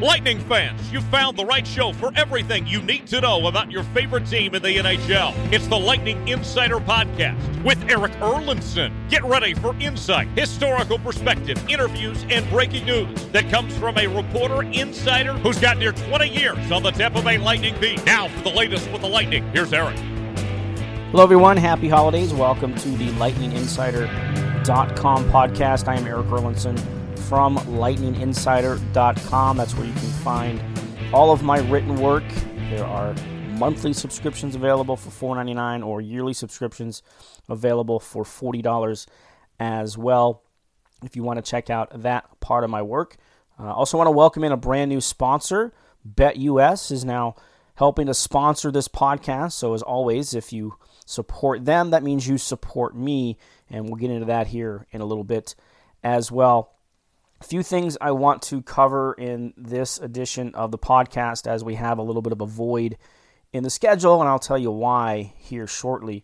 Lightning fans, you found the right show for everything you need to know about your favorite team in the NHL. It's the Lightning Insider Podcast with Eric Erlendsson. Get ready for insight, historical perspective, interviews, and breaking news that comes from a reporter insider who's got near 20 years on the Tampa Bay Lightning beat. Now for the latest with the Lightning, here's Eric. Hello, everyone. Happy holidays. Welcome to the Lightning LightningInsider.com podcast. I am Eric Erlendsson from lightninginsider.com. That's where you can find all of my written work. There are monthly subscriptions available for $4.99 or yearly subscriptions available for $40 as well if you want to check out that part of my work. I uh, also want to welcome in a brand new sponsor. BetUS is now helping to sponsor this podcast. So, as always, if you support them, that means you support me. And we'll get into that here in a little bit as well. A few things I want to cover in this edition of the podcast as we have a little bit of a void in the schedule, and I'll tell you why here shortly.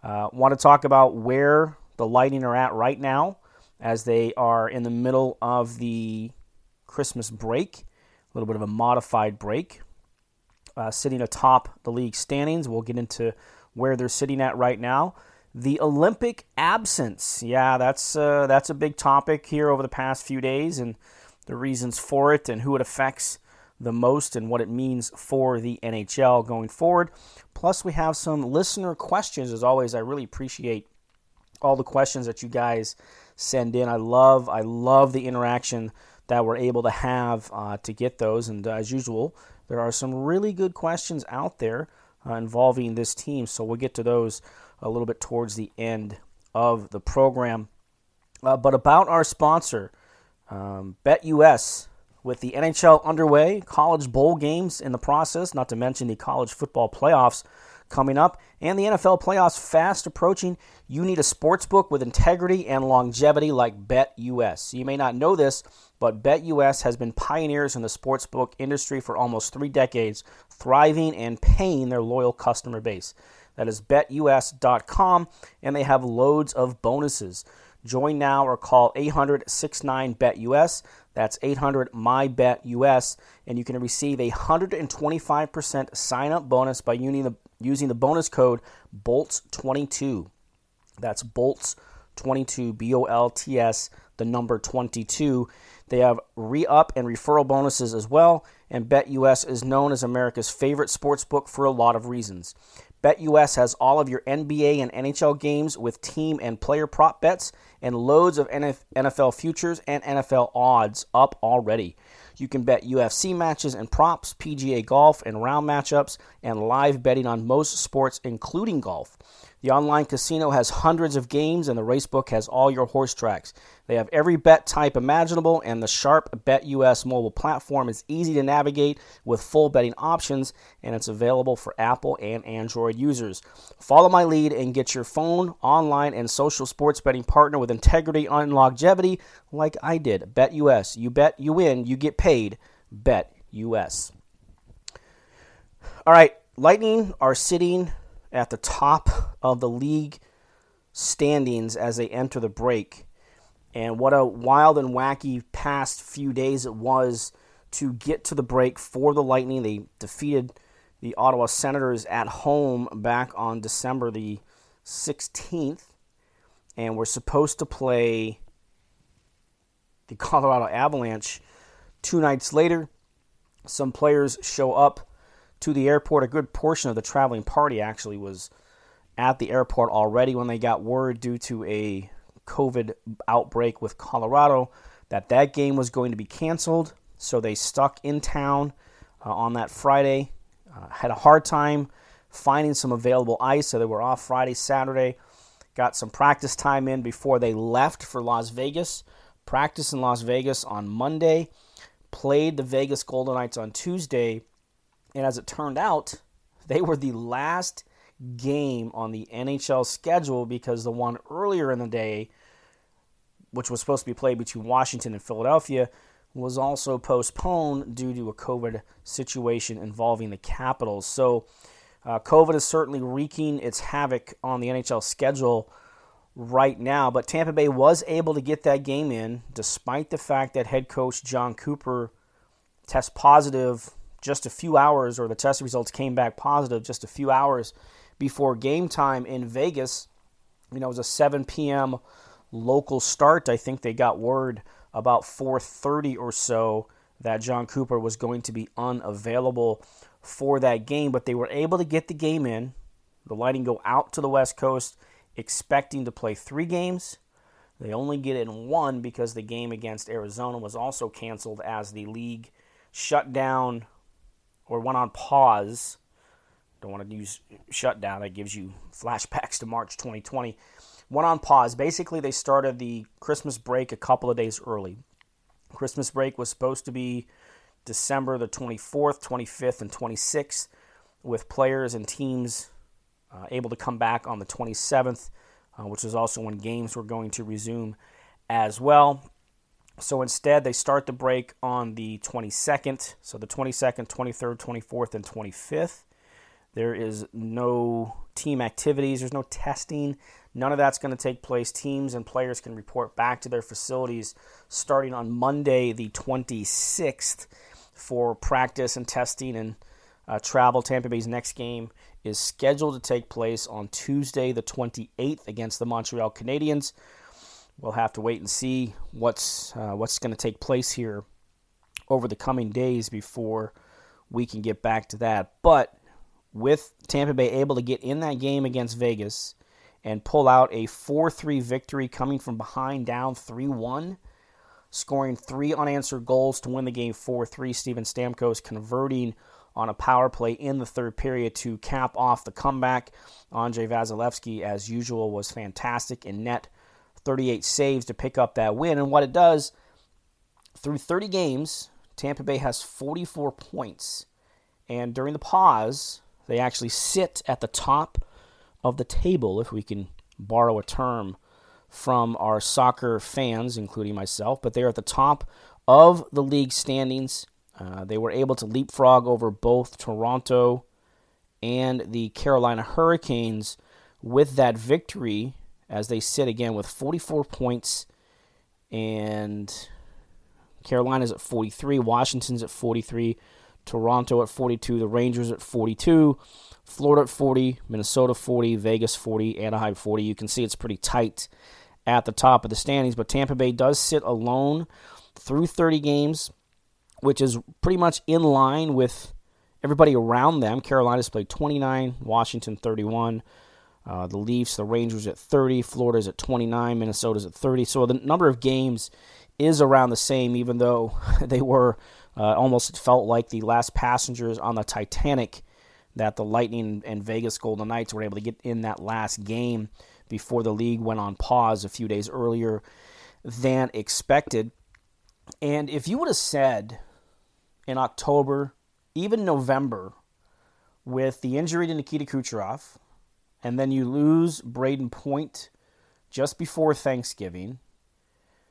Uh, want to talk about where the Lightning are at right now as they are in the middle of the Christmas break, a little bit of a modified break, uh, sitting atop the league standings. We'll get into where they're sitting at right now. The Olympic absence. Yeah, that's uh, that's a big topic here over the past few days and the reasons for it and who it affects the most and what it means for the NHL going forward. Plus, we have some listener questions. As always, I really appreciate all the questions that you guys send in. I love I love the interaction that we're able to have uh, to get those. And uh, as usual, there are some really good questions out there uh, involving this team. So we'll get to those a little bit towards the end of the program. Uh, but about our sponsor, um, BetUS, with the NHL underway, college bowl games in the process, not to mention the college football playoffs coming up, and the NFL playoffs fast approaching, you need a sports book with integrity and longevity like BetUS. You may not know this, but BetUS has been pioneers in the sports book industry for almost three decades, thriving and paying their loyal customer base. That is betus.com, and they have loads of bonuses. Join now or call 800 69 BetUS. That's 800 MyBetUS, and you can receive a 125% sign up bonus by using the, using the bonus code BOLTS22. That's BOLTS22, B O L T S, the number 22. They have re up and referral bonuses as well, and BetUS is known as America's favorite sports book for a lot of reasons. BetUS has all of your NBA and NHL games with team and player prop bets and loads of NFL futures and NFL odds up already. You can bet UFC matches and props, PGA golf and round matchups, and live betting on most sports, including golf. The online casino has hundreds of games, and the racebook has all your horse tracks. They have every bet type imaginable, and the Sharp Bet US mobile platform is easy to navigate with full betting options, and it's available for Apple and Android users. Follow my lead and get your phone, online, and social sports betting partner with integrity and longevity like I did. Bet US. You bet, you win, you get paid. Bet US. All right, Lightning are sitting at the top of the league standings as they enter the break. And what a wild and wacky past few days it was to get to the break for the Lightning. They defeated the Ottawa Senators at home back on December the 16th. And we're supposed to play the Colorado Avalanche two nights later. Some players show up to the airport. A good portion of the traveling party actually was at the airport already when they got word due to a COVID outbreak with Colorado that that game was going to be canceled. So they stuck in town uh, on that Friday. Uh, had a hard time finding some available ice, so they were off Friday, Saturday. Got some practice time in before they left for Las Vegas. practiced in Las Vegas on Monday, played the Vegas Golden Knights on Tuesday, and as it turned out, they were the last game on the NHL schedule because the one earlier in the day, which was supposed to be played between Washington and Philadelphia, was also postponed due to a COVID situation involving the Capitals. So, uh, COVID is certainly wreaking its havoc on the NHL schedule right now, but Tampa Bay was able to get that game in despite the fact that head coach John Cooper test positive just a few hours, or the test results came back positive just a few hours before game time in Vegas. You know, it was a 7 p.m. local start. I think they got word about 4:30 or so that John Cooper was going to be unavailable for that game, but they were able to get the game in. The Lightning go out to the West Coast expecting to play 3 games. They only get in one because the game against Arizona was also canceled as the league shut down or went on pause. Don't want to use shutdown. That gives you flashbacks to March 2020 went on pause. Basically, they started the Christmas break a couple of days early. Christmas break was supposed to be December the 24th, 25th, and 26th, with players and teams uh, able to come back on the 27th, uh, which is also when games were going to resume as well. So instead, they start the break on the 22nd. So the 22nd, 23rd, 24th, and 25th. There is no team activities, there's no testing, None of that's going to take place. Teams and players can report back to their facilities starting on Monday, the 26th, for practice and testing and uh, travel. Tampa Bay's next game is scheduled to take place on Tuesday, the 28th, against the Montreal Canadiens. We'll have to wait and see what's uh, what's going to take place here over the coming days before we can get back to that. But with Tampa Bay able to get in that game against Vegas and pull out a 4 3 victory coming from behind down 3 1, scoring three unanswered goals to win the game 4 3. Steven Stamkos converting on a power play in the third period to cap off the comeback. Andrei Vasilevskiy, as usual, was fantastic in net 38 saves to pick up that win. And what it does, through 30 games, Tampa Bay has 44 points. And during the pause, they actually sit at the top of the table, if we can borrow a term from our soccer fans, including myself, but they're at the top of the league standings. Uh, they were able to leapfrog over both Toronto and the Carolina Hurricanes with that victory as they sit again with 44 points and Carolina's at 43, Washington's at 43, Toronto at 42, the Rangers at 42, Florida at 40, Minnesota 40, Vegas 40, Anaheim 40. You can see it's pretty tight at the top of the standings, but Tampa Bay does sit alone through 30 games, which is pretty much in line with everybody around them. Carolina's played 29, Washington 31. Uh, the Leafs, the Rangers at 30, Florida's at 29, Minnesota's at 30. So the number of games is around the same, even though they were uh, almost felt like the last passengers on the Titanic that the Lightning and Vegas Golden Knights were able to get in that last game before the league went on pause a few days earlier than expected. And if you would have said in October, even November, with the injury to Nikita Kucherov, and then you lose Brayden Point just before Thanksgiving,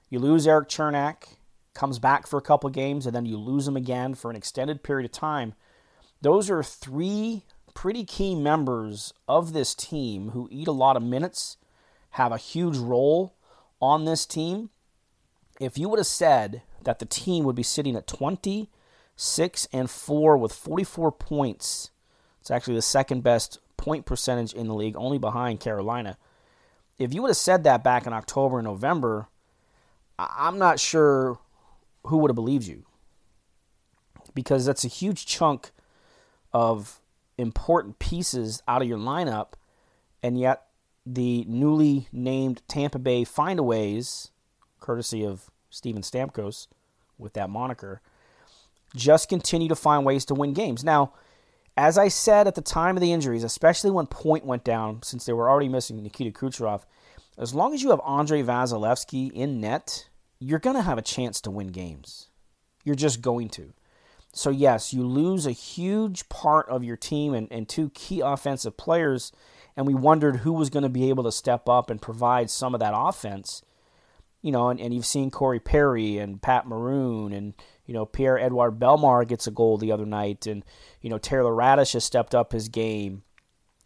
you lose Erik Cernak, comes back for a couple games, and then you lose him again for an extended period of time those are three pretty key members of this team who eat a lot of minutes, have a huge role on this team. If you would have said that the team would be sitting at 26 and 4 with 44 points, it's actually the second best point percentage in the league, only behind Carolina. If you would have said that back in October and November, I'm not sure who would have believed you. Because that's a huge chunk of important pieces out of your lineup, and yet the newly named Tampa Bay Findaways, courtesy of Steven Stamkos with that moniker, just continue to find ways to win games. Now, as I said at the time of the injuries, especially when Point went down, since they were already missing Nikita Kucherov, as long as you have Andrei Vasilevskiy in net, you're going to have a chance to win games. You're just going to. So, yes, you lose a huge part of your team and, and two key offensive players, and we wondered who was going to be able to step up and provide some of that offense. You know, and, and you've seen Corey Perry and Pat Maroon and, you know, Pierre Edouard Bellemare gets a goal the other night, and, you know, Taylor Raddysh has stepped up his game.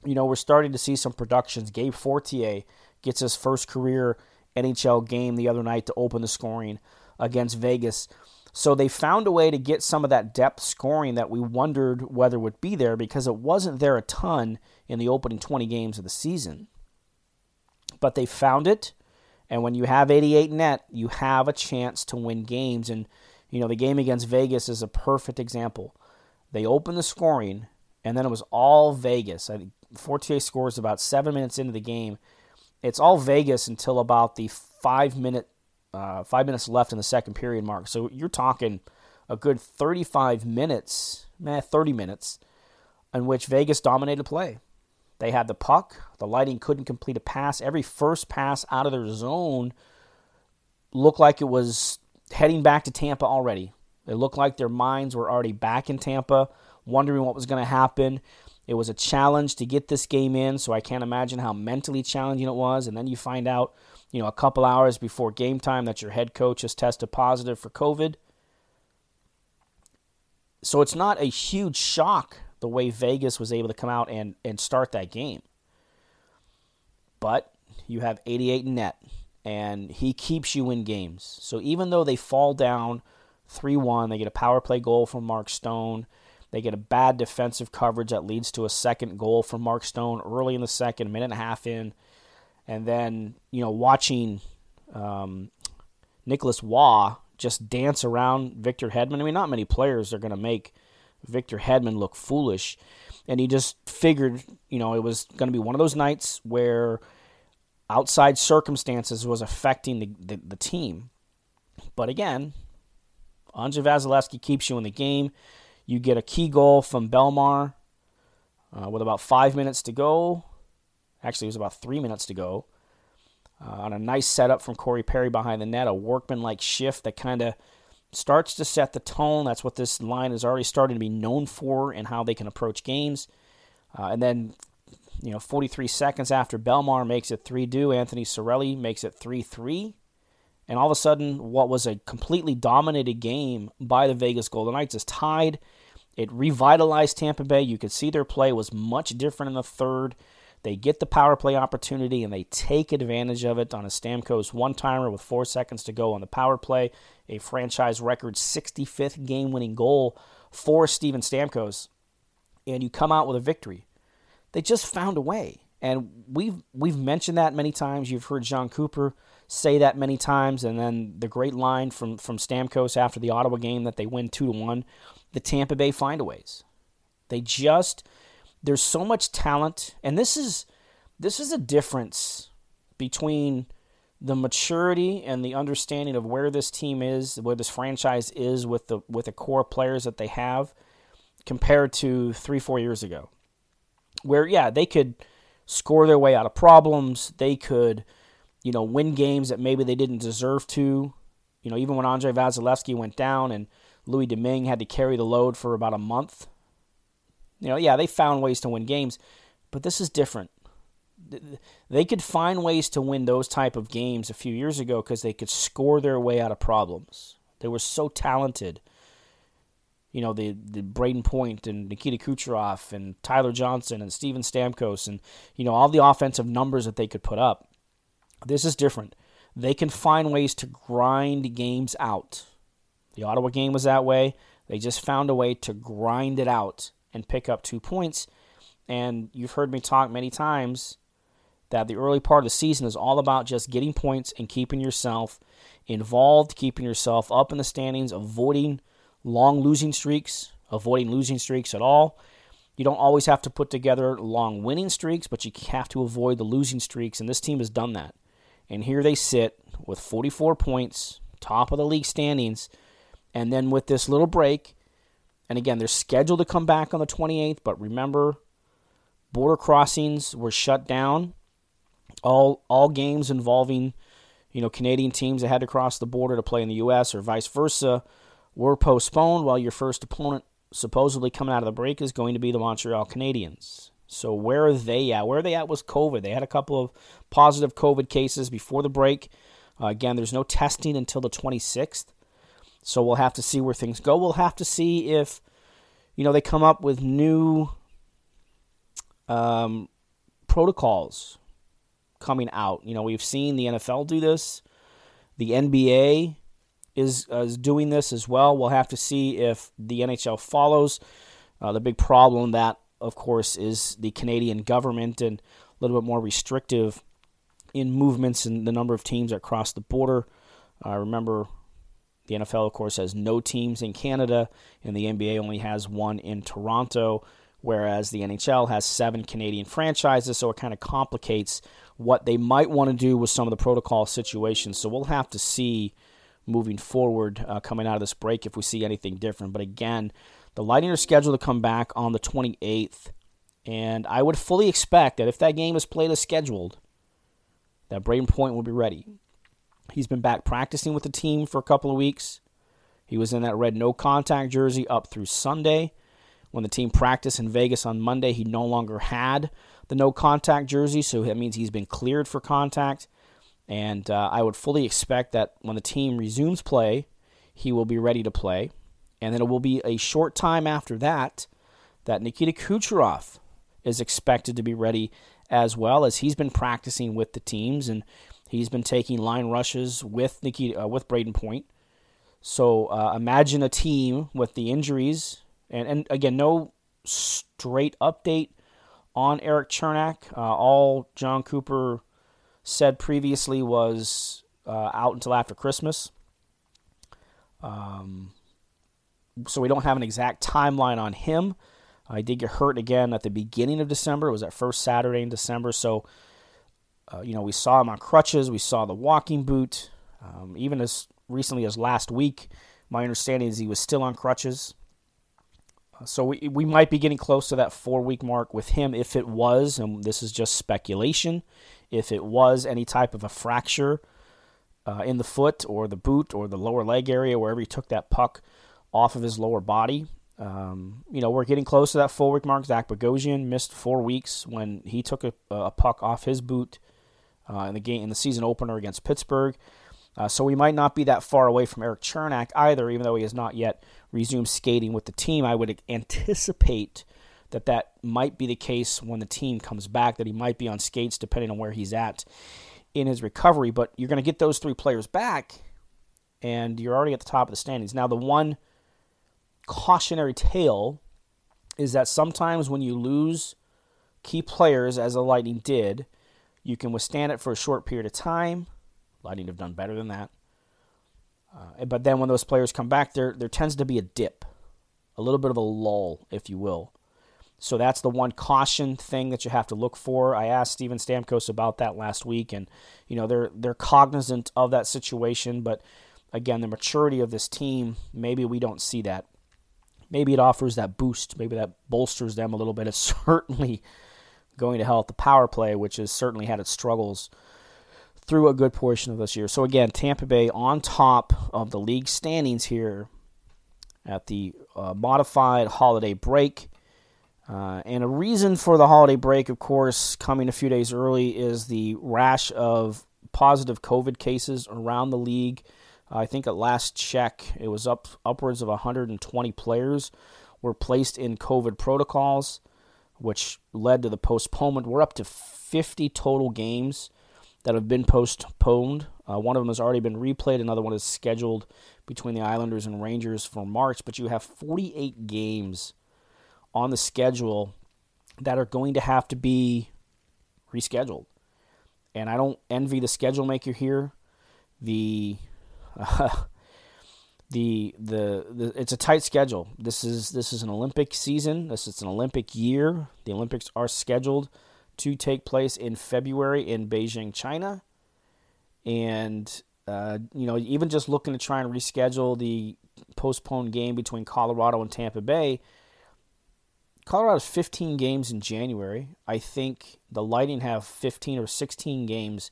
You know, we're starting to see some productions. Gabe Fortier gets his first career NHL game the other night to open the scoring against Vegas. So they found a way to get some of that depth scoring that we wondered whether would be there because it wasn't there a ton in the opening 20 games of the season. But they found it, and when you have 88 net, you have a chance to win games. And, you know, the game against Vegas is a perfect example. They opened the scoring, and then it was all Vegas. I think Fortier scores about seven minutes into the game. It's all Vegas until about the five minute uh, five minutes left in the second period mark. So you're talking a good 35 minutes, meh, 30 minutes, in which Vegas dominated play. They had the puck. The Lightning couldn't complete a pass. Every first pass out of their zone looked like it was heading back to Tampa already. It looked like their minds were already back in Tampa, wondering what was going to happen. It was a challenge to get this game in, so I can't imagine how mentally challenging it was. And then you find out you know, a couple hours before game time that your head coach has tested positive for COVID. So it's not a huge shock the way Vegas was able to come out and, and start that game. But you have 88 net, and he keeps you in games. So even though they fall down 3 1, they get a power play goal from Mark Stone. They get a bad defensive coverage that leads to a second goal from Mark Stone early in the second, minute and a half in and then you know watching um, Nicolas Roy just dance around Victor Hedman. I mean, not many players are going to make Victor Hedman look foolish, and he just figured you know it was going to be one of those nights where outside circumstances was affecting the, the, the team. But again, Andrei Vasilevskiy keeps you in the game. You get a key goal from Bellemare uh, with about five minutes to go. Actually, it was about three minutes to go. Uh, on a nice setup from Corey Perry behind the net, a workman-like shift that kind of starts to set the tone. That's what this line is already starting to be known for and how they can approach games. Uh, and then, you know, 43 seconds after Bellemare makes it 3-2, Anthony Cirelli makes it 3-3. And all of a sudden, what was a completely dominated game by the Vegas Golden Knights is tied. It revitalized Tampa Bay. You could see their play was much different in the third. They get the power play opportunity and they take advantage of it on a Stamkos one timer with four seconds to go on the power play. A franchise record 65th game winning goal for Steven Stamkos. And you come out with a victory. They just found a way. And we've we've mentioned that many times. You've heard John Cooper say that many times, and then the great line from from Stamkos after the Ottawa game that they win two to one. The Tampa Bay findaways. They just there's so much talent, and this is this is a difference between the maturity and the understanding of where this team is, where this franchise is with the with the core players that they have, compared to three four years ago, where yeah they could score their way out of problems, they could you know win games that maybe they didn't deserve to, you know even when Andrei Vasilevskiy went down and Louis Domingue had to carry the load for about a month you know, yeah, they found ways to win games, but this is different. They could find ways to win those type of games a few years ago because they could score their way out of problems. They were so talented. You know, the, the Brayden Point and Nikita Kucherov and Tyler Johnson and Steven Stamkos and, you know, all the offensive numbers that they could put up. This is different. They can find ways to grind games out. The Ottawa game was that way. They just found a way to grind it out and pick up two points. And you've heard me talk many times that the early part of the season is all about just getting points and keeping yourself involved, keeping yourself up in the standings, avoiding long losing streaks, avoiding losing streaks at all. You don't always have to put together long winning streaks, but you have to avoid the losing streaks, and this team has done that. And here they sit with 44 points, top of the league standings, and then with this little break, and again, they're scheduled to come back on the 28th, but remember, border crossings were shut down. All all games involving, you know, Canadian teams that had to cross the border to play in the U.S. or vice versa were postponed while your first opponent supposedly coming out of the break is going to be the Montreal Canadiens. So where are they at? Where are they at with COVID? They had a couple of positive COVID cases before the break. Uh, again, there's no testing until the 26th. So we'll have to see where things go. We'll have to see if, you know, they come up with new um, protocols coming out. You know, we've seen the NFL do this. The NBA is, is doing this as well. We'll have to see if the NHL follows. Uh, the big problem that, of course, is the Canadian government and a little bit more restrictive in movements and the number of teams that cross the border. I uh, remember the NFL, of course, has no teams in Canada, and the NBA only has one in Toronto, whereas the NHL has seven Canadian franchises, so it kind of complicates what they might want to do with some of the protocol situations. So we'll have to see moving forward uh, coming out of this break if we see anything different. But again, the Lightning are scheduled to come back on the 28th, and I would fully expect that if that game is played as scheduled, that Brayden Point will be ready. He's been back practicing with the team for a couple of weeks. He was in that red no contact jersey up through Sunday. When the team practiced in Vegas on Monday, he no longer had the no contact jersey, so that means he's been cleared for contact. And uh, I would fully expect that when the team resumes play, he will be ready to play. And then it will be a short time after that that Nikita Kucherov is expected to be ready as well as he's been practicing with the teams and he's been taking line rushes with Nikita uh, with Brayden Point. So uh, imagine a team with the injuries and and again no straight update on Erik Cernak. Uh, all John Cooper said previously was uh, out until after Christmas. Um, so we don't have an exact timeline on him. I did get hurt again at the beginning of December. It was that first Saturday in December. So, uh, you know, we saw him on crutches. We saw the walking boot. Um, even as recently as last week, my understanding is he was still on crutches. Uh, so we, we might be getting close to that four week mark with him if it was, and this is just speculation, if it was any type of a fracture uh, in the foot or the boot or the lower leg area, wherever he took that puck off of his lower body. Um, you know, we're getting close to that four week mark. Zach Bogosian missed four weeks when he took a, a puck off his boot uh, in the game in the season opener against Pittsburgh. Uh, so we might not be that far away from Erik Cernak either, even though he has not yet resumed skating with the team. I would anticipate that that might be the case when the team comes back, that he might be on skates depending on where he's at in his recovery. But you're going to get those three players back, and you're already at the top of the standings. Now, the one cautionary tale is that sometimes when you lose key players, as the Lightning did, you can withstand it for a short period of time. Lightning have done better than that. Uh, but then when those players come back, there there tends to be a dip, a little bit of a lull, if you will. So that's the one caution thing that you have to look for. I asked Steven Stamkos about that last week, and you know they're they're cognizant of that situation, but again, the maturity of this team, maybe we don't see that. Maybe it offers that boost. Maybe that bolsters them a little bit. It's certainly going to help the power play, which has certainly had its struggles through a good portion of this year. So again, Tampa Bay on top of the league standings here at the uh, modified holiday break. Uh, and a reason for the holiday break, of course, coming a few days early, is the rash of positive COVID cases around the league. I think at last check, it was up upwards of 120 players were placed in COVID protocols, which led to the postponement. We're up to 50 total games that have been postponed. Uh, one of them has already been replayed. Another one is scheduled between the Islanders and Rangers for March. But you have 48 games on the schedule that are going to have to be rescheduled. And I don't envy the schedule maker here. The uh, the, the the it's a tight schedule. This is this is an Olympic season. This is an Olympic year. The Olympics are scheduled to take place in February in Beijing, China. And, uh, you know, even just looking to try and reschedule the postponed game between Colorado and Tampa Bay. Colorado's 15 games in January. I think the Lightning have 15 or 16 games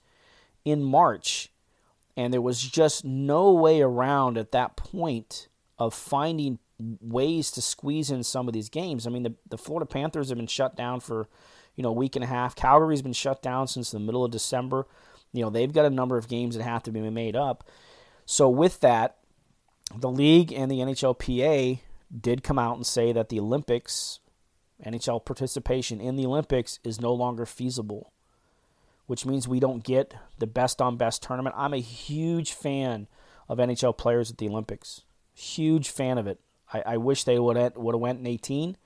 in March. And there was just no way around at that point of finding ways to squeeze in some of these games. I mean, the, the Florida Panthers have been shut down for, you know, a week and a half. Calgary's been shut down since the middle of December. You know, they've got a number of games that have to be made up. So with that, the league and the NHLPA did come out and say that the Olympics, NHL participation in the Olympics is no longer feasible, which means we don't get the best on best tournament. I'm a huge fan of NHL players at the Olympics. Huge fan of it. I, I wish they would have, went in 18.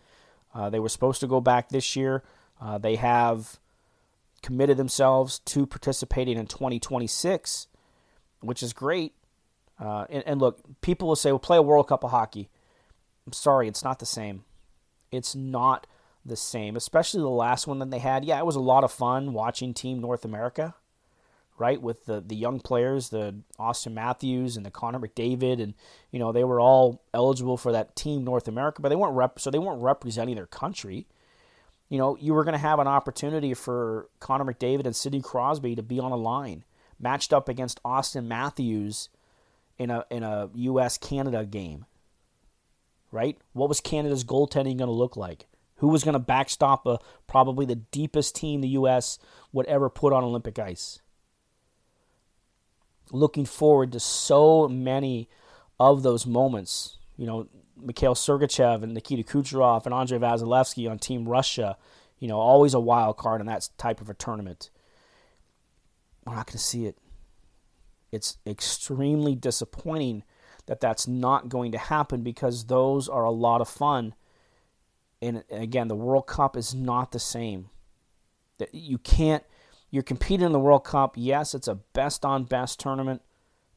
Uh, they were supposed to go back this year. Uh, they have committed themselves to participating in 2026, which is great. Uh, and, and, look, people will say, "We'll play a World Cup of hockey." I'm sorry, it's not the same. It's not the same, especially the last one that they had. Yeah, it was a lot of fun watching Team North America, right? With the the young players, the Auston Matthews and the Connor McDavid, and you know they were all eligible for that Team North America, but they weren't rep- so they weren't representing their country. You know, you were going to have an opportunity for Connor McDavid and Sidney Crosby to be on a line matched up against Auston Matthews in a in a U.S. Canada game. Right? What was Canada's goaltending going to look like? Who was going to backstop a, probably the deepest team the U.S. would ever put on Olympic ice? Looking forward to so many of those moments. You know, Mikhail Sergachev and Nikita Kucherov and Andrei Vasilevskiy on Team Russia. You know, always a wild card in that type of a tournament. We're not going to see it. It's extremely disappointing that that's not going to happen because those are a lot of fun. And again, the World Cup is not the same. That you can't. You're competing in the World Cup. Yes, it's a best on best tournament.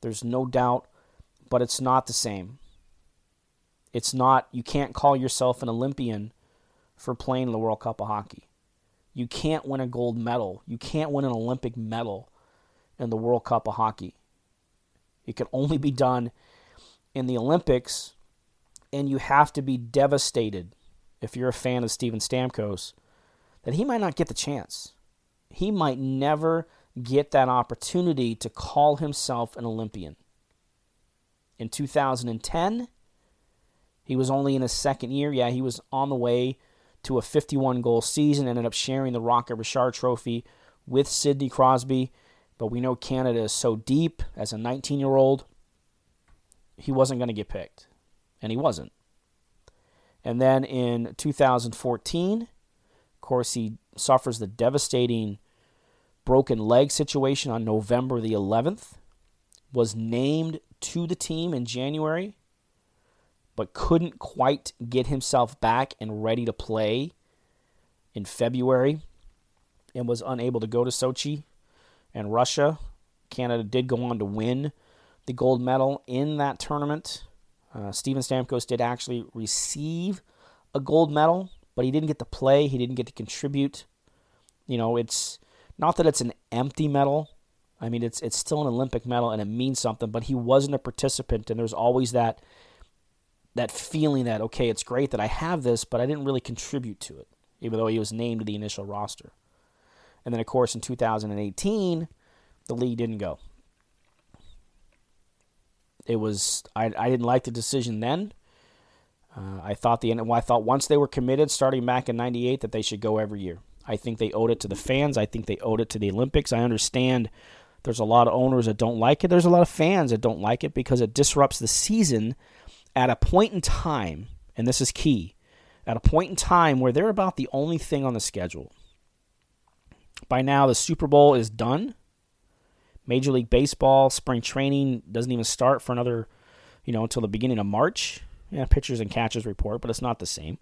There's no doubt, but it's not the same. It's not. You can't call yourself an Olympian for playing in the World Cup of hockey. You can't win a gold medal. You can't win an Olympic medal in the World Cup of hockey. It can only be done in the Olympics, and you have to be devastated if you're a fan of Steven Stamkos that he might not get the chance. He might never get that opportunity to call himself an Olympian. In 2010, he was only in his second year. Yeah, he was on the way to a 51 goal season, ended up sharing the Rocket Richard trophy with Sidney Crosby but we know Canada is so deep as a 19 year old, he wasn't going to get picked. And he wasn't. And then in 2014, of course, he suffers the devastating broken leg situation on November the 11th, was named to the team in January, but couldn't quite get himself back and ready to play in February and was unable to go to Sochi and Russia. Canada did go on to win the gold medal in that tournament. Uh, Steven Stamkos did actually receive a gold medal, but he didn't get to play. He didn't get to contribute. You know, it's not that it's an empty medal. I mean, it's it's still an Olympic medal and it means something. But he wasn't a participant, and there's always that that feeling that okay, it's great that I have this, but I didn't really contribute to it, even though he was named to the initial roster. And then, of course, in 2018, the league didn't go. It was I, I didn't like the decision then. Uh, I thought the I thought once they were committed, starting back in '98, that they should go every year. I think they owed it to the fans. I think they owed it to the Olympics. I understand there's a lot of owners that don't like it. There's a lot of fans that don't like it because it disrupts the season at a point in time, and this is key, at a point in time where they're about the only thing on the schedule. By now, the Super Bowl is done. Major League Baseball spring training doesn't even start for another, you know, until the beginning of March. Yeah, pitchers and catchers report, but it's not the same.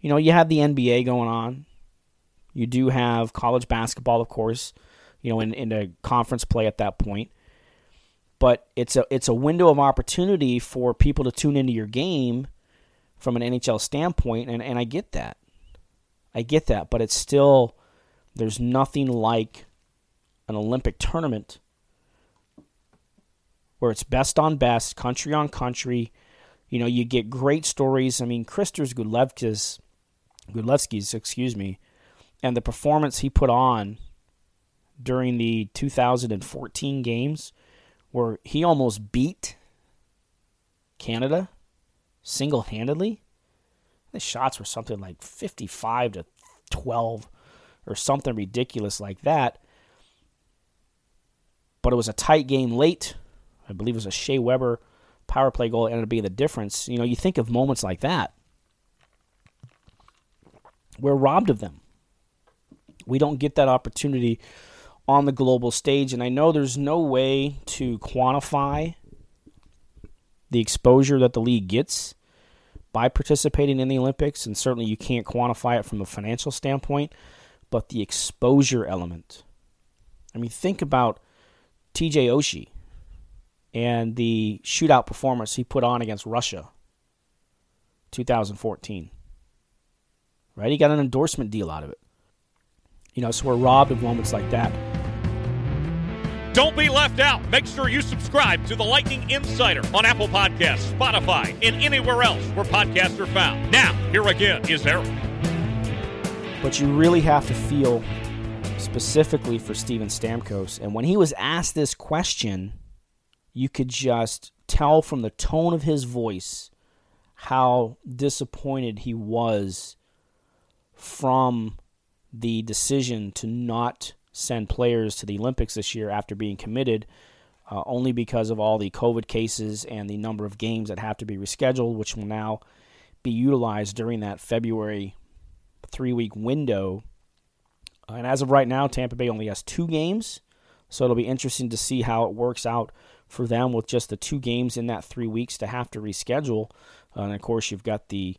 You know, you have the NBA going on. You do have college basketball, of course, you know, in, in a conference play at that point. But it's a it's a window of opportunity for people to tune into your game from an NHL standpoint, and, and I get that. I get that, but it's still there's nothing like an Olympic tournament where it's best on best, country on country. You know, you get great stories. I mean, Kristers Gudlevskis, Gudlevskis, excuse me, and the performance he put on during the 2014 games where he almost beat Canada single handedly. The shots were something like 55 to 12 or something ridiculous like that. But it was a tight game late. I believe it was a Shea Weber power play goal that ended up being the difference. You know, you think of moments like that. We're robbed of them. We don't get that opportunity on the global stage. And I know there's no way to quantify the exposure that the league gets by participating in the Olympics. And certainly you can't quantify it from a financial standpoint, but the exposure element. I mean, think about TJ Oshie and the shootout performance he put on against Russia 2014. Right? He got an endorsement deal out of it. You know, so we're robbed of moments like that. Don't be left out. Make sure you subscribe to the Lightning Insider on Apple Podcasts, Spotify, and anywhere else where podcasts are found. Now, here again is Eric. But you really have to feel specifically for Steven Stamkos. And when he was asked this question, you could just tell from the tone of his voice how disappointed he was from the decision to not send players to the Olympics this year after being committed, uh, only because of all the COVID cases and the number of games that have to be rescheduled, which will now be utilized during that February three week window. And as of right now, Tampa Bay only has two games, so it'll be interesting to see how it works out for them with just the two games in that three weeks to have to reschedule. Uh, and of course, you've got the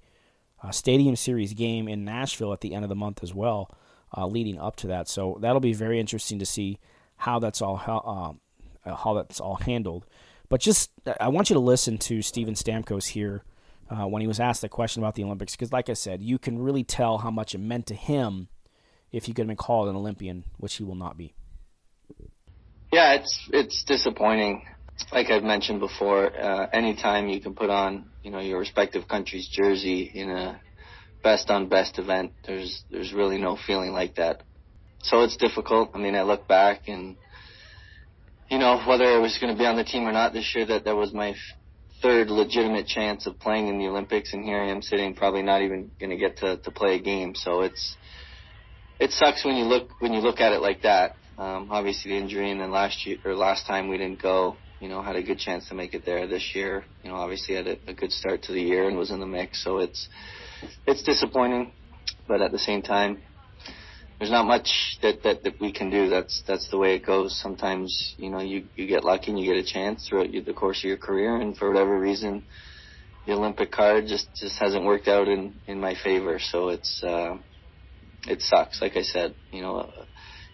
uh, Stadium Series game in Nashville at the end of the month as well, uh, leading up to that. So that'll be very interesting to see how that's all how, um, uh, how that's all handled. But just I want you to listen to Steven Stamkos here uh, when he was asked the question about the Olympics, because like I said, you can really tell how much it meant to him if he could have been called an Olympian, which he will not be. Yeah, it's it's disappointing like I've mentioned before, uh, anytime you can put on, you know, your respective country's jersey in a best on best event, there's there's really no feeling like that. So it's difficult. I mean, I look back and, you know, whether I was going to be on the team or not this year, that that was my third legitimate chance of playing in the Olympics, and here I am sitting, probably not even going to get to to play a game. So it's it sucks when you look when you look at it like that. Um, obviously, the injury, and then last year or last time we didn't go you know, had a good chance to make it there this year. You know, obviously had a, a good start to the year and was in the mix. So it's it's disappointing, but at the same time, there's not much that, that, that we can do. That's that's the way it goes. Sometimes you know you you get lucky and you get a chance throughout the course of your career, and for whatever reason, the Olympic card just just hasn't worked out in in my favor. So it's uh, it sucks. Like I said, you know,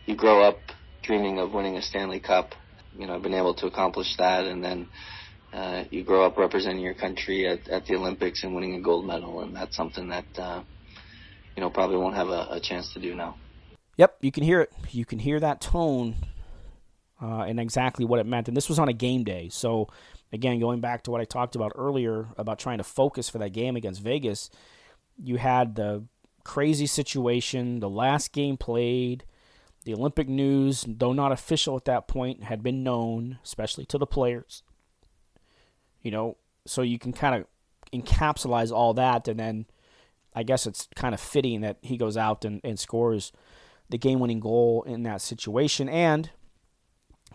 you grow up dreaming of winning a Stanley Cup you know I've been able to accomplish that, and then uh, you grow up representing your country at, at the Olympics and winning a gold medal, and that's something that uh, you know probably won't have a, a, chance to do now. Yep, you can hear it. You can hear that tone uh, and exactly what it meant. And this was on a game day, so again, going back to what I talked about earlier about trying to focus for that game against Vegas, you had the crazy situation, the last game played the Olympic news, though not official at that point, had been known, especially to the players. You know, so you can kind of encapsulate all that, and then I guess it's kind of fitting that he goes out and, and scores the game winning goal in that situation. And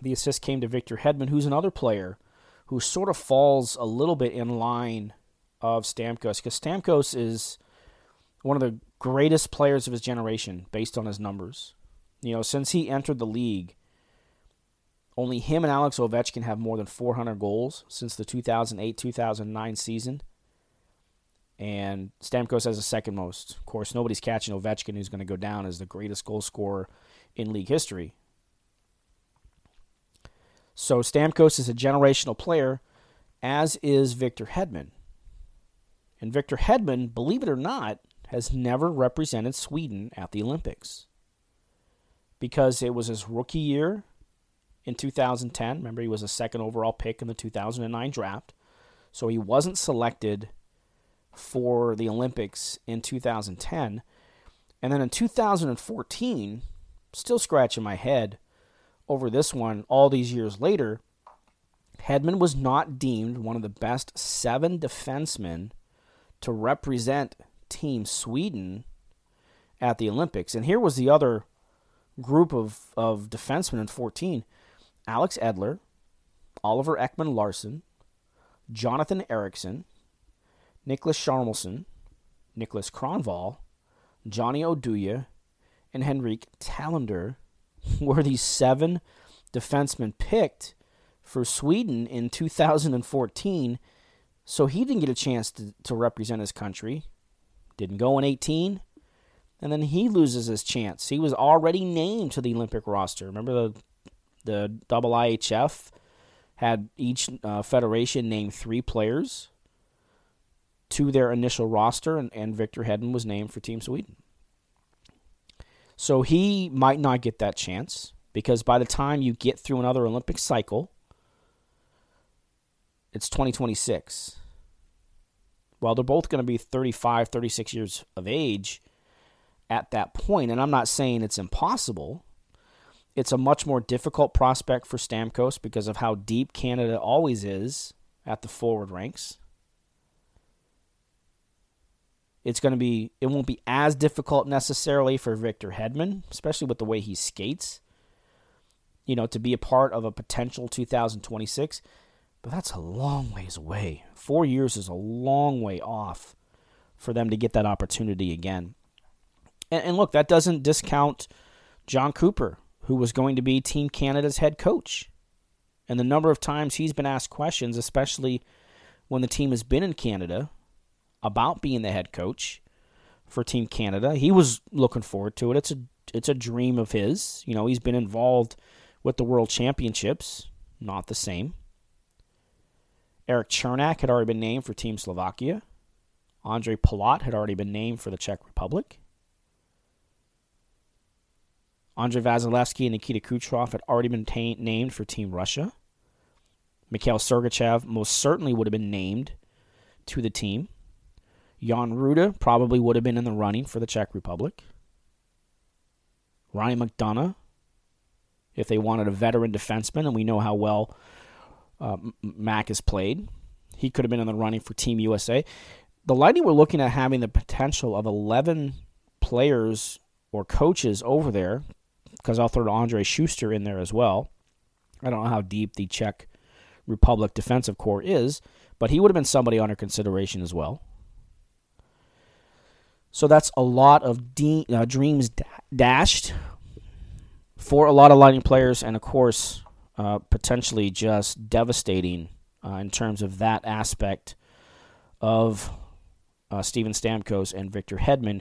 the assist came to Victor Hedman, who's another player who sort of falls a little bit in line of Stamkos, because Stamkos is one of the greatest players of his generation based on his numbers. You know, since he entered the league, only him and Alex Ovechkin have more than 400 goals since the 2008 2009 season. And Stamkos has the second most. Of course, nobody's catching Ovechkin, who's going to go down as the greatest goal scorer in league history. So Stamkos is a generational player, as is Victor Hedman. And Victor Hedman, believe it or not, has never represented Sweden at the Olympics because it was his rookie year in 2010. Remember, he was a second overall pick in the 2009 draft. So he wasn't selected for the Olympics in 2010. And then in 2014, still scratching my head over this one all these years later, Hedman was not deemed one of the best seven defensemen to represent Team Sweden at the Olympics. And here was the other group of, of defensemen in 14 Alex Edler, Oliver Ekman Larsson, Jonathan Ericsson, Nicholas Hjalmarsson, Nicholas Kronwall, Johnny Oduya, and Henrik Tallinder were these seven defensemen picked for Sweden in 2014. So he didn't get a chance to, to represent his country. Didn't go in 18. And then he loses his chance. He was already named to the Olympic roster. Remember the the double IHF had each uh, federation name three players to their initial roster, and, and Victor Hedman was named for Team Sweden. So he might not get that chance because by the time you get through another Olympic cycle, it's 2026. Well, they're both going to be 35, 36 years of age at that point, and I'm not saying it's impossible. It's a much more difficult prospect for Stamkos because of how deep Canada always is at the forward ranks. It's going to be it won't be as difficult necessarily for Victor Hedman, especially with the way he skates. You know, to be a part of a potential 2026, but that's a long ways away. 4 years is a long way off for them to get that opportunity again. And, and look, that doesn't discount Jon Cooper, who was going to be Team Canada's head coach. And the number of times he's been asked questions, especially when the team has been in Canada, about being the head coach for Team Canada. He was looking forward to it. It's a it's a dream of his. You know, he's been involved with the World Championships, not the same. Erik Cernak had already been named for Team Slovakia. Ondrej Palat had already been named for the Czech Republic. Andrei Vasilevskiy and Nikita Kucherov had already been ta- named for Team Russia. Mikhail Sergachev most certainly would have been named to the team. Jan Rutta probably would have been in the running for the Czech Republic. Ryan McDonagh, if they wanted a veteran defenseman, and we know how well uh, Mac has played, he could have been in the running for Team USA. The Lightning were looking at having the potential of 11 players or coaches over there, because I'll throw Andrej Sustr in there as well. I don't know how deep the Czech Republic defensive corps is, but he would have been somebody under consideration as well. So that's a lot of de- uh, dreams d- dashed for a lot of Lightning players, and of course, uh, potentially just devastating uh, in terms of that aspect of uh, Steven Stamkos and Victor Hedman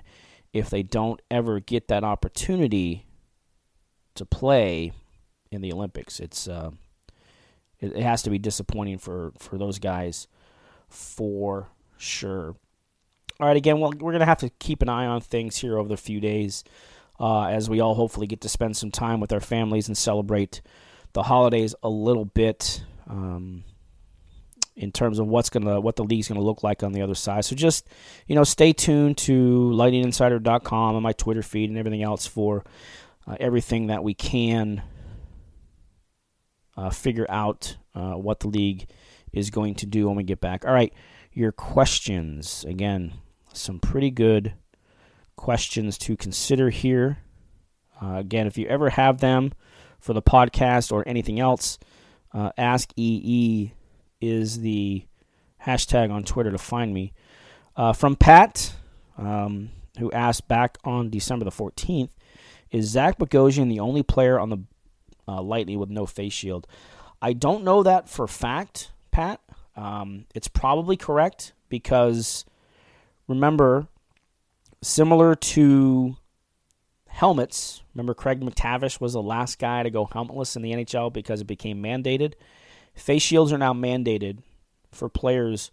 if they don't ever get that opportunity to play in the Olympics. It's uh, it, it has to be disappointing for for those guys for sure. All right, again, well, we're going to have to keep an eye on things here over the few days uh, as we all hopefully get to spend some time with our families and celebrate the holidays a little bit um, in terms of what's gonna what the league's gonna look like on the other side. So just you know, stay tuned to lightninginsider.com and my Twitter feed and everything else for uh, everything that we can uh, figure out uh, what the league is going to do when we get back. All right, your questions again some pretty good questions to consider here. Uh, again, if you ever have them for the podcast or anything else, uh, Ask EE is the hashtag on Twitter to find me. Uh, from Pat, um, who asked back on December the 14th, is Zach Bogosian the only player on the uh, Lightning with no face shield? I don't know that for fact, Pat. Um, it's probably correct because remember, similar to helmets, remember Craig McTavish was the last guy to go helmetless in the NHL because it became mandated. Face shields are now mandated for players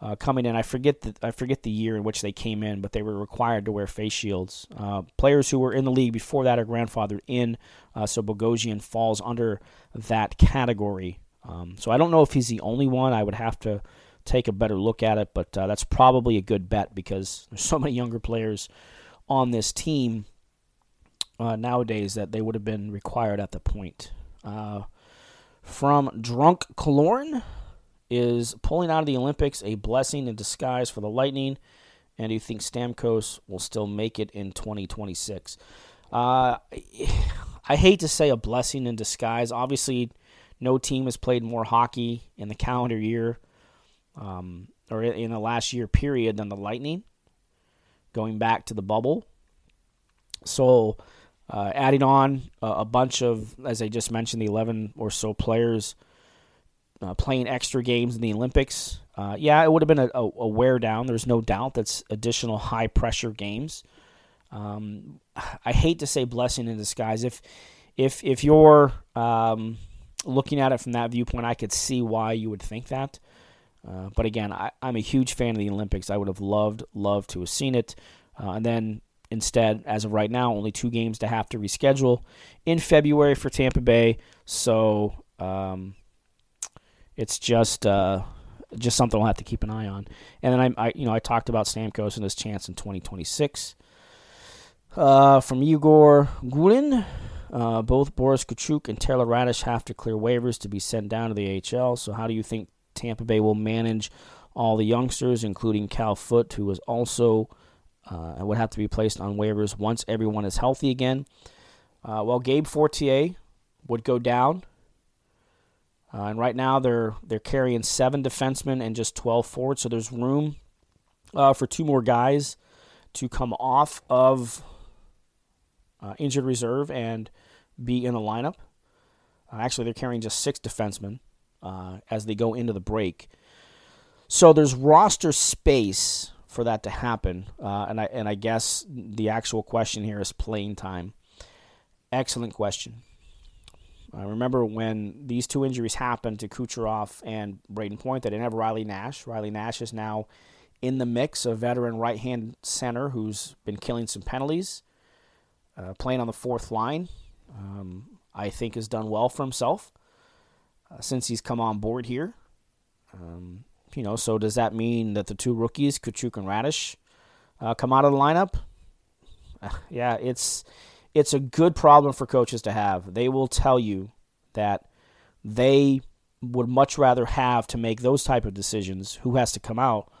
uh, coming in. I forget the I forget the year in which they came in, but they were required to wear face shields. Uh, players who were in the league before that are grandfathered in, uh, so Bogosian falls under that category. Um, so I don't know if he's the only one. I would have to take a better look at it, but uh, that's probably a good bet because there's so many younger players on this team uh, nowadays that they would have been required at the point. Uh, From Drunk Kaloran is pulling out of the Olympics a blessing in disguise for the Lightning, and do you think Stamkos will still make it in 2026? Uh, I hate to say a blessing in disguise. Obviously, no team has played more hockey in the calendar year um, or in the last year period than the Lightning, going back to the bubble. So, uh, adding on a, a, bunch of, as I just mentioned, the 11 or so players uh, playing extra games in the Olympics. Uh, yeah, it would have been a, a, a, wear down. There's no doubt that's additional high pressure games. Um, I hate to say blessing in disguise. If if if you're um, looking at it from that viewpoint, I could see why you would think that. Uh, but again, I, am a huge fan of the Olympics. I would have loved loved to have seen it, uh, and then instead, as of right now, only two games to have to reschedule in February for Tampa Bay. So um, it's just uh, just something we'll have to keep an eye on. And then I, I you know I talked about Stamkos and his chance in 2026. Uh, from Igor Gulin, uh, both Boris Katchouk and Taylor Raddysh have to clear waivers to be sent down to the AHL. So, how do you think Tampa Bay will manage all the youngsters, including Cal Foote, who was also uh, would have to be placed on waivers once everyone is healthy again? Uh, well, Gabe Fortier would go down, uh, and right now they're they're carrying seven defensemen and just twelve forwards. So there's room uh, for two more guys to come off of uh, injured reserve and be in the lineup. Uh, actually, they're carrying just six defensemen as they go into the break. So there's roster space for that to happen, uh, and I and I guess the actual question here is playing time. Excellent question. I remember when these two injuries happened to Kucherov and Brayden Point, they didn't have Riley Nash. Riley Nash is now in the mix, a veteran right hand center who's been killing some penalties uh, playing on the fourth line. Um, I think has done well for himself uh, since he's come on board here. Um, you know, so does that mean that the two rookies, Katchouk and Raddysh, uh, come out of the lineup? yeah, it's it's a good problem for coaches to have. They will tell you that they would much rather have to make those type of decisions who has to come out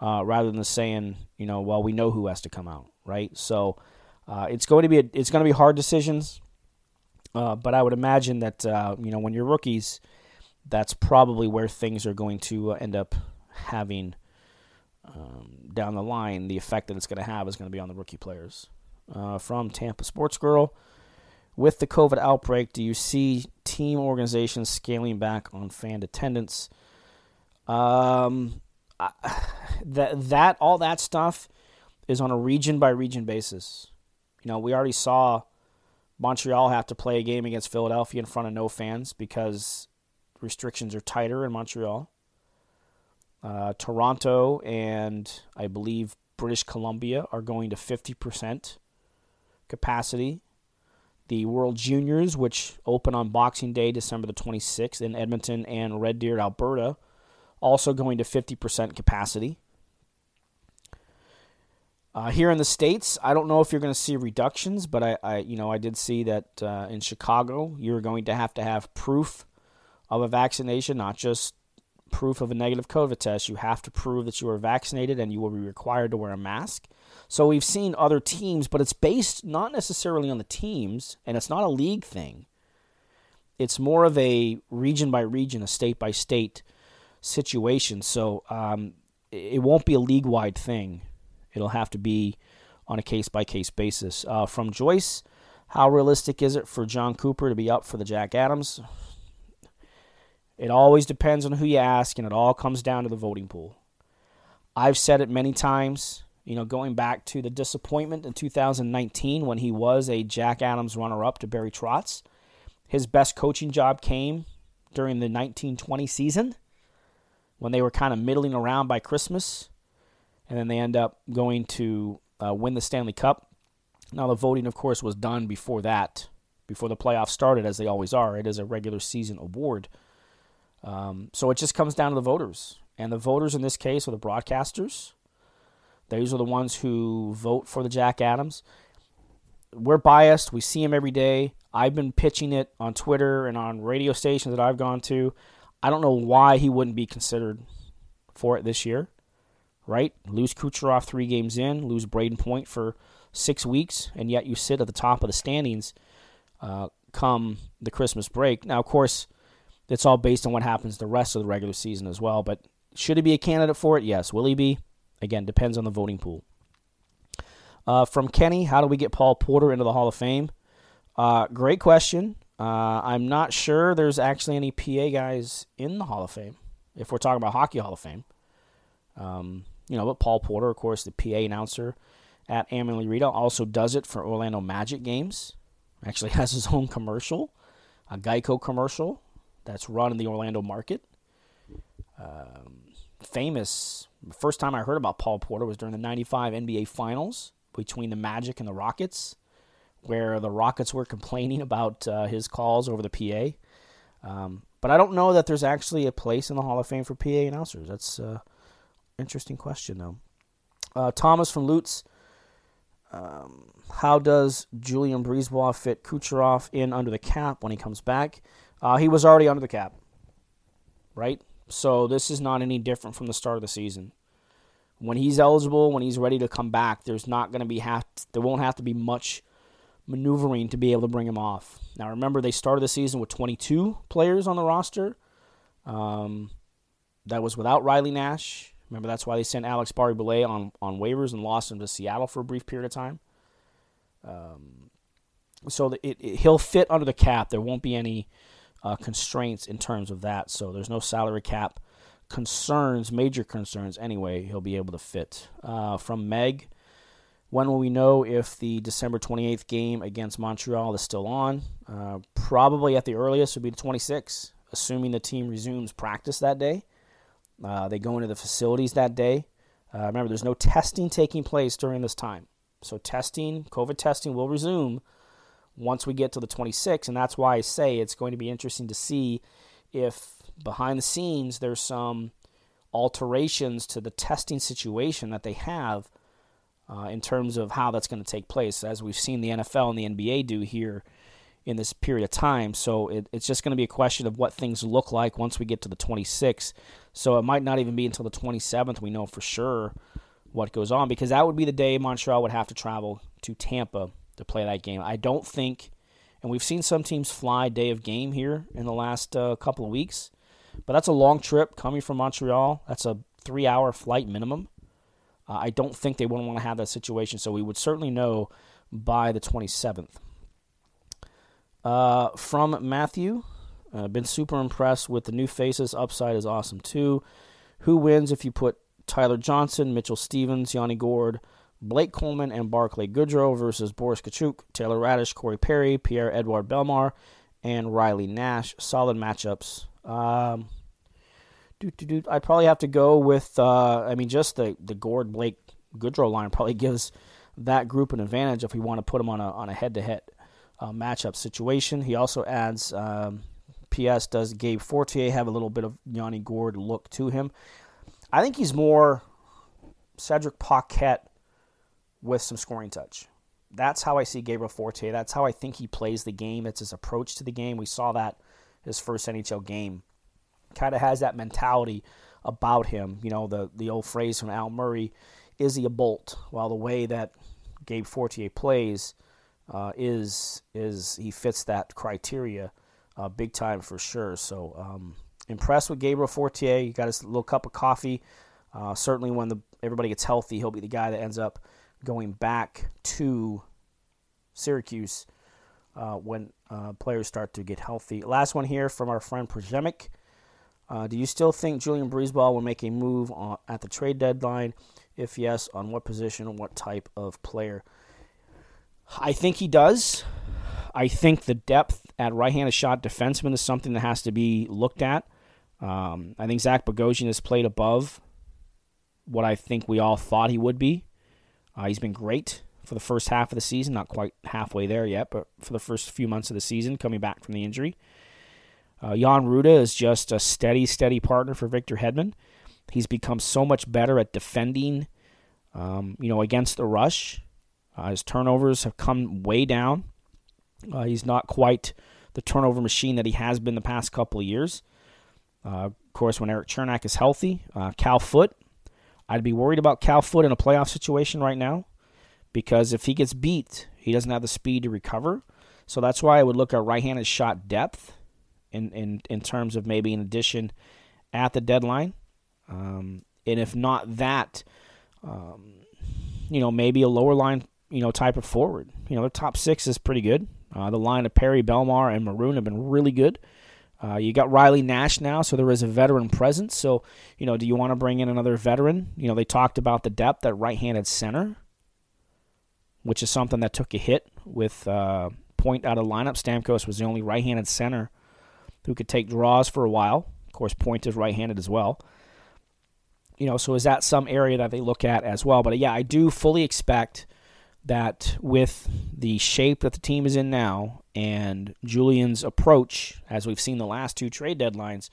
uh, rather than saying, you know, well, we know who has to come out, right? So uh, it's going to be a, it's going to be hard decisions, uh, but I would imagine that uh, you know when you're rookies, that's probably where things are going to uh, end up having um, down the line. The effect that it's going to have is going to be on the rookie players. Uh, from Tampa Sports Girl, with the COVID outbreak, do you see team organizations scaling back on fan attendance? Um, that that all that stuff is on a region by region basis. You know, we already saw Montreal have to play a game against Philadelphia in front of no fans because restrictions are tighter in Montreal. Uh, Toronto and I believe British Columbia are going to 50% capacity. The World Juniors, which open on Boxing Day, December the 26th, in Edmonton and Red Deer, Alberta, also going to 50% capacity. Uh, here in the states, I don't know if you're going to see reductions, but I, I, you know, I did see that uh, in Chicago, you're going to have to have proof of a vaccination, not just proof of a negative COVID test. You have to prove that you are vaccinated, and you will be required to wear a mask. So we've seen other teams, but it's based not necessarily on the teams, and it's not a league thing. It's more of a region by region, a state by state situation. So um, it won't be a league wide thing. It'll have to be on a case by case basis. Uh, from Joyce, how realistic is it for Jon Cooper to be up for the Jack Adams? It always depends on who you ask, and it all comes down to the voting pool. I've said it many times, you know, going back to the disappointment in 2019 when he was a Jack Adams runner up to Barry Trotz. His best coaching job came during the 1920 season when they were kind of middling around by Christmas and then they end up going to uh, win the Stanley Cup. Now, the voting, of course, was done before that, before the playoffs started, as they always are. It is a regular season award. Um, so it just comes down to the voters. And the voters in this case are the broadcasters. These are the ones who vote for the Jack Adams. We're biased. We see him every day. I've been pitching it on Twitter and on radio stations that I've gone to. I don't know why he wouldn't be considered for it this year, right? Lose Kucherov three games in, lose Brayden Point for six weeks, and yet you sit at the top of the standings uh, come the Christmas break. Now, of course, it's all based on what happens the rest of the regular season as well. But should he be a candidate for it? Yes. Will he be? Again, depends on the voting pool. Uh, from Kenny, how do we get Paul Porter into the Hall of Fame? Uh, great question. Uh, I'm not sure there's actually any PA guys in the Hall of Fame. If we're talking about Hockey Hall of Fame, um, you know, but Paul Porter, of course, the PA announcer at Amalie Arena, also does it for Orlando Magic games. Actually, has his own commercial, a Geico commercial that's run in the Orlando market. Um, famous. First time I heard about Paul Porter was during the '95 NBA Finals between the Magic and the Rockets where the Rockets were complaining about uh, his calls over the PA. Um, but I don't know that there's actually a place in the Hall of Fame for PA announcers. That's an uh, interesting question, though. Uh, Thomas from Lutz. Um, how does Julien Brisebois fit Kucherov in under the cap when he comes back? Uh, he was already under the cap, right? So this is not any different from the start of the season. When he's eligible, when he's ready to come back, there's not going to be have there won't have to be much maneuvering to be able to bring him off. Now, remember, they started the season with 22 players on the roster. Um, that was without Riley Nash. Remember, that's why they sent Alex Barré-Boulet on, on waivers and lost him to Seattle for a brief period of time. Um, so it, it, he'll fit under the cap. There won't be any uh, constraints in terms of that. So there's no salary cap concerns, major concerns anyway. He'll be able to fit. Uh, from Meg, when will we know if the December 28th game against Montreal is still on? Uh, probably at the earliest would be the 26th, assuming the team resumes practice that day. Uh, they go into the facilities that day. Uh, remember, there's no testing taking place during this time. So, testing, COVID testing will resume once we get to the 26th. And that's why I say it's going to be interesting to see if behind the scenes there's some alterations to the testing situation that they have uh, in terms of how that's going to take place, as we've seen the NFL and the NBA do here in this period of time. So it, it's just going to be a question of what things look like once we get to the 26th. So it might not even be until the 27th we know for sure what goes on because that would be the day Montreal would have to travel to Tampa to play that game. I don't think, and we've seen some teams fly day of game here in the last uh, couple of weeks, but that's a long trip coming from Montreal. That's a three hour flight minimum. Uh, I don't think they wouldn't want to have that situation, so we would certainly know by the 27th. Uh, from Matthew, uh, been super impressed with the new faces. Upside is awesome too. Who wins if you put Tyler Johnson, Mitchell Stephens, Yanni Gourde, Blake Coleman, and Barclay Goodrow versus Boris Katchouk, Taylor Raddysh, Corey Perry, Pierre Edouard Bellemare, and Riley Nash? Solid matchups. Um, I'd probably have to go with. Uh, I mean, just the the Gourde Blake Goodrow line probably gives that group an advantage if we want to put them on a on a head to head matchup situation. He also adds. Um, P.S. Does Gabe Fortier have a little bit of Yanni Gourde look to him? I think he's more Cedric Paquette with some scoring touch. That's how I see Gabriel Fortier. That's how I think he plays the game. It's his approach to the game. We saw that his first NHL game kind of has that mentality about him. You know, the the old phrase from Al Murray, "Is he a bolt?" While the way that Gabe Fortier plays uh, is is he fits that criteria uh, big time for sure. So um, impressed with Gabriel Fortier. He got his little cup of coffee. Uh, certainly, when the everybody gets healthy, he'll be the guy that ends up going back to Syracuse uh, when uh, players start to get healthy. Last one here from our friend Projemic. Uh, do you still think Julien Brisebois will make a move on, at the trade deadline? If yes, on what position what type of player? I think he does. I think the depth at right-handed shot defenseman is something that has to be looked at. Um, I think Zach Bogosian has played above what I think we all thought he would be. Uh, he's been great for the first half of the season, not quite halfway there yet, but for the first few months of the season, coming back from the injury. Uh, Jan Rutta is just a steady, steady partner for Victor Hedman. He's become so much better at defending, um, you know, against the rush. Uh, his turnovers have come way down. Uh, he's not quite the turnover machine that he has been the past couple of years. Uh, of course, when Erik Cernak is healthy, uh, Cal Foote, I'd be worried about Cal Foote in a playoff situation right now because if he gets beat, he doesn't have the speed to recover. So that's why I would look at right-handed shot depth in in, in terms of maybe an addition at the deadline. Um, and if not that, um, you know, maybe a lower line, you know, type of forward. You know, their top six is pretty good. Uh, the line of Perry, Bellemare, and Maroon have been really good. Uh, you got Riley Nash now, so there is a veteran presence. So, you know, do you want to bring in another veteran? You know, they talked about the depth at right-handed center, which is something that took a hit with uh, Point out of lineup. Stamkos was the only right-handed center who could take draws for a while. Of course, Point is right-handed as well. You know, so is that some area that they look at as well? But yeah, I do fully expect that with the shape that the team is in now and Julian's approach, as we've seen the last two trade deadlines,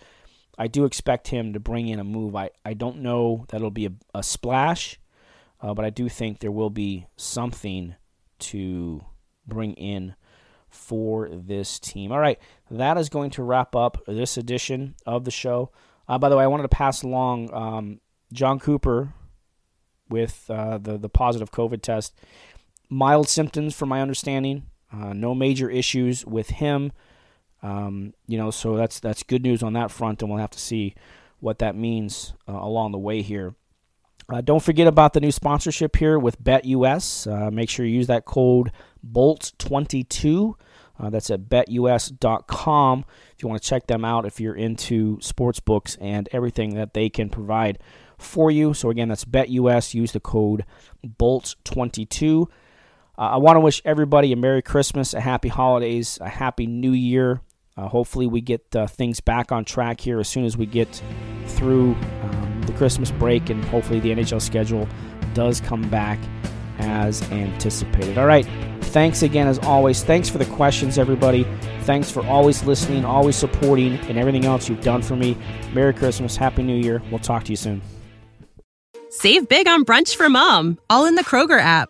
I do expect him to bring in a move. I, I don't know that it'll be a, a splash, uh, but I do think there will be something to bring in for this team. All right, that is going to wrap up this edition of the show. Uh, by the way, I wanted to pass along um, Jon Cooper with uh, the the positive COVID test mild symptoms, from my understanding. Uh, no major issues with him. Um, you know, so that's that's good news on that front, and we'll have to see what that means uh, along the way here. Uh, don't forget about the new sponsorship here with BetUS. Uh, make sure you use that code BOLT22. Uh, that's at betus.com if you want to check them out if you're into sports books and everything that they can provide for you. So, again, that's BetUS. Use the code BOLT22. Uh, I want to wish everybody a Merry Christmas, a Happy Holidays, a Happy New Year. Uh, hopefully, we get uh, things back on track here as soon as we get through um, the Christmas break, and hopefully, the NHL schedule does come back as anticipated. All right. Thanks again, as always. Thanks for the questions, everybody. Thanks for always listening, always supporting, and everything else you've done for me. Merry Christmas. Happy New Year. We'll talk to you soon. Save big on brunch for mom, all in the Kroger app.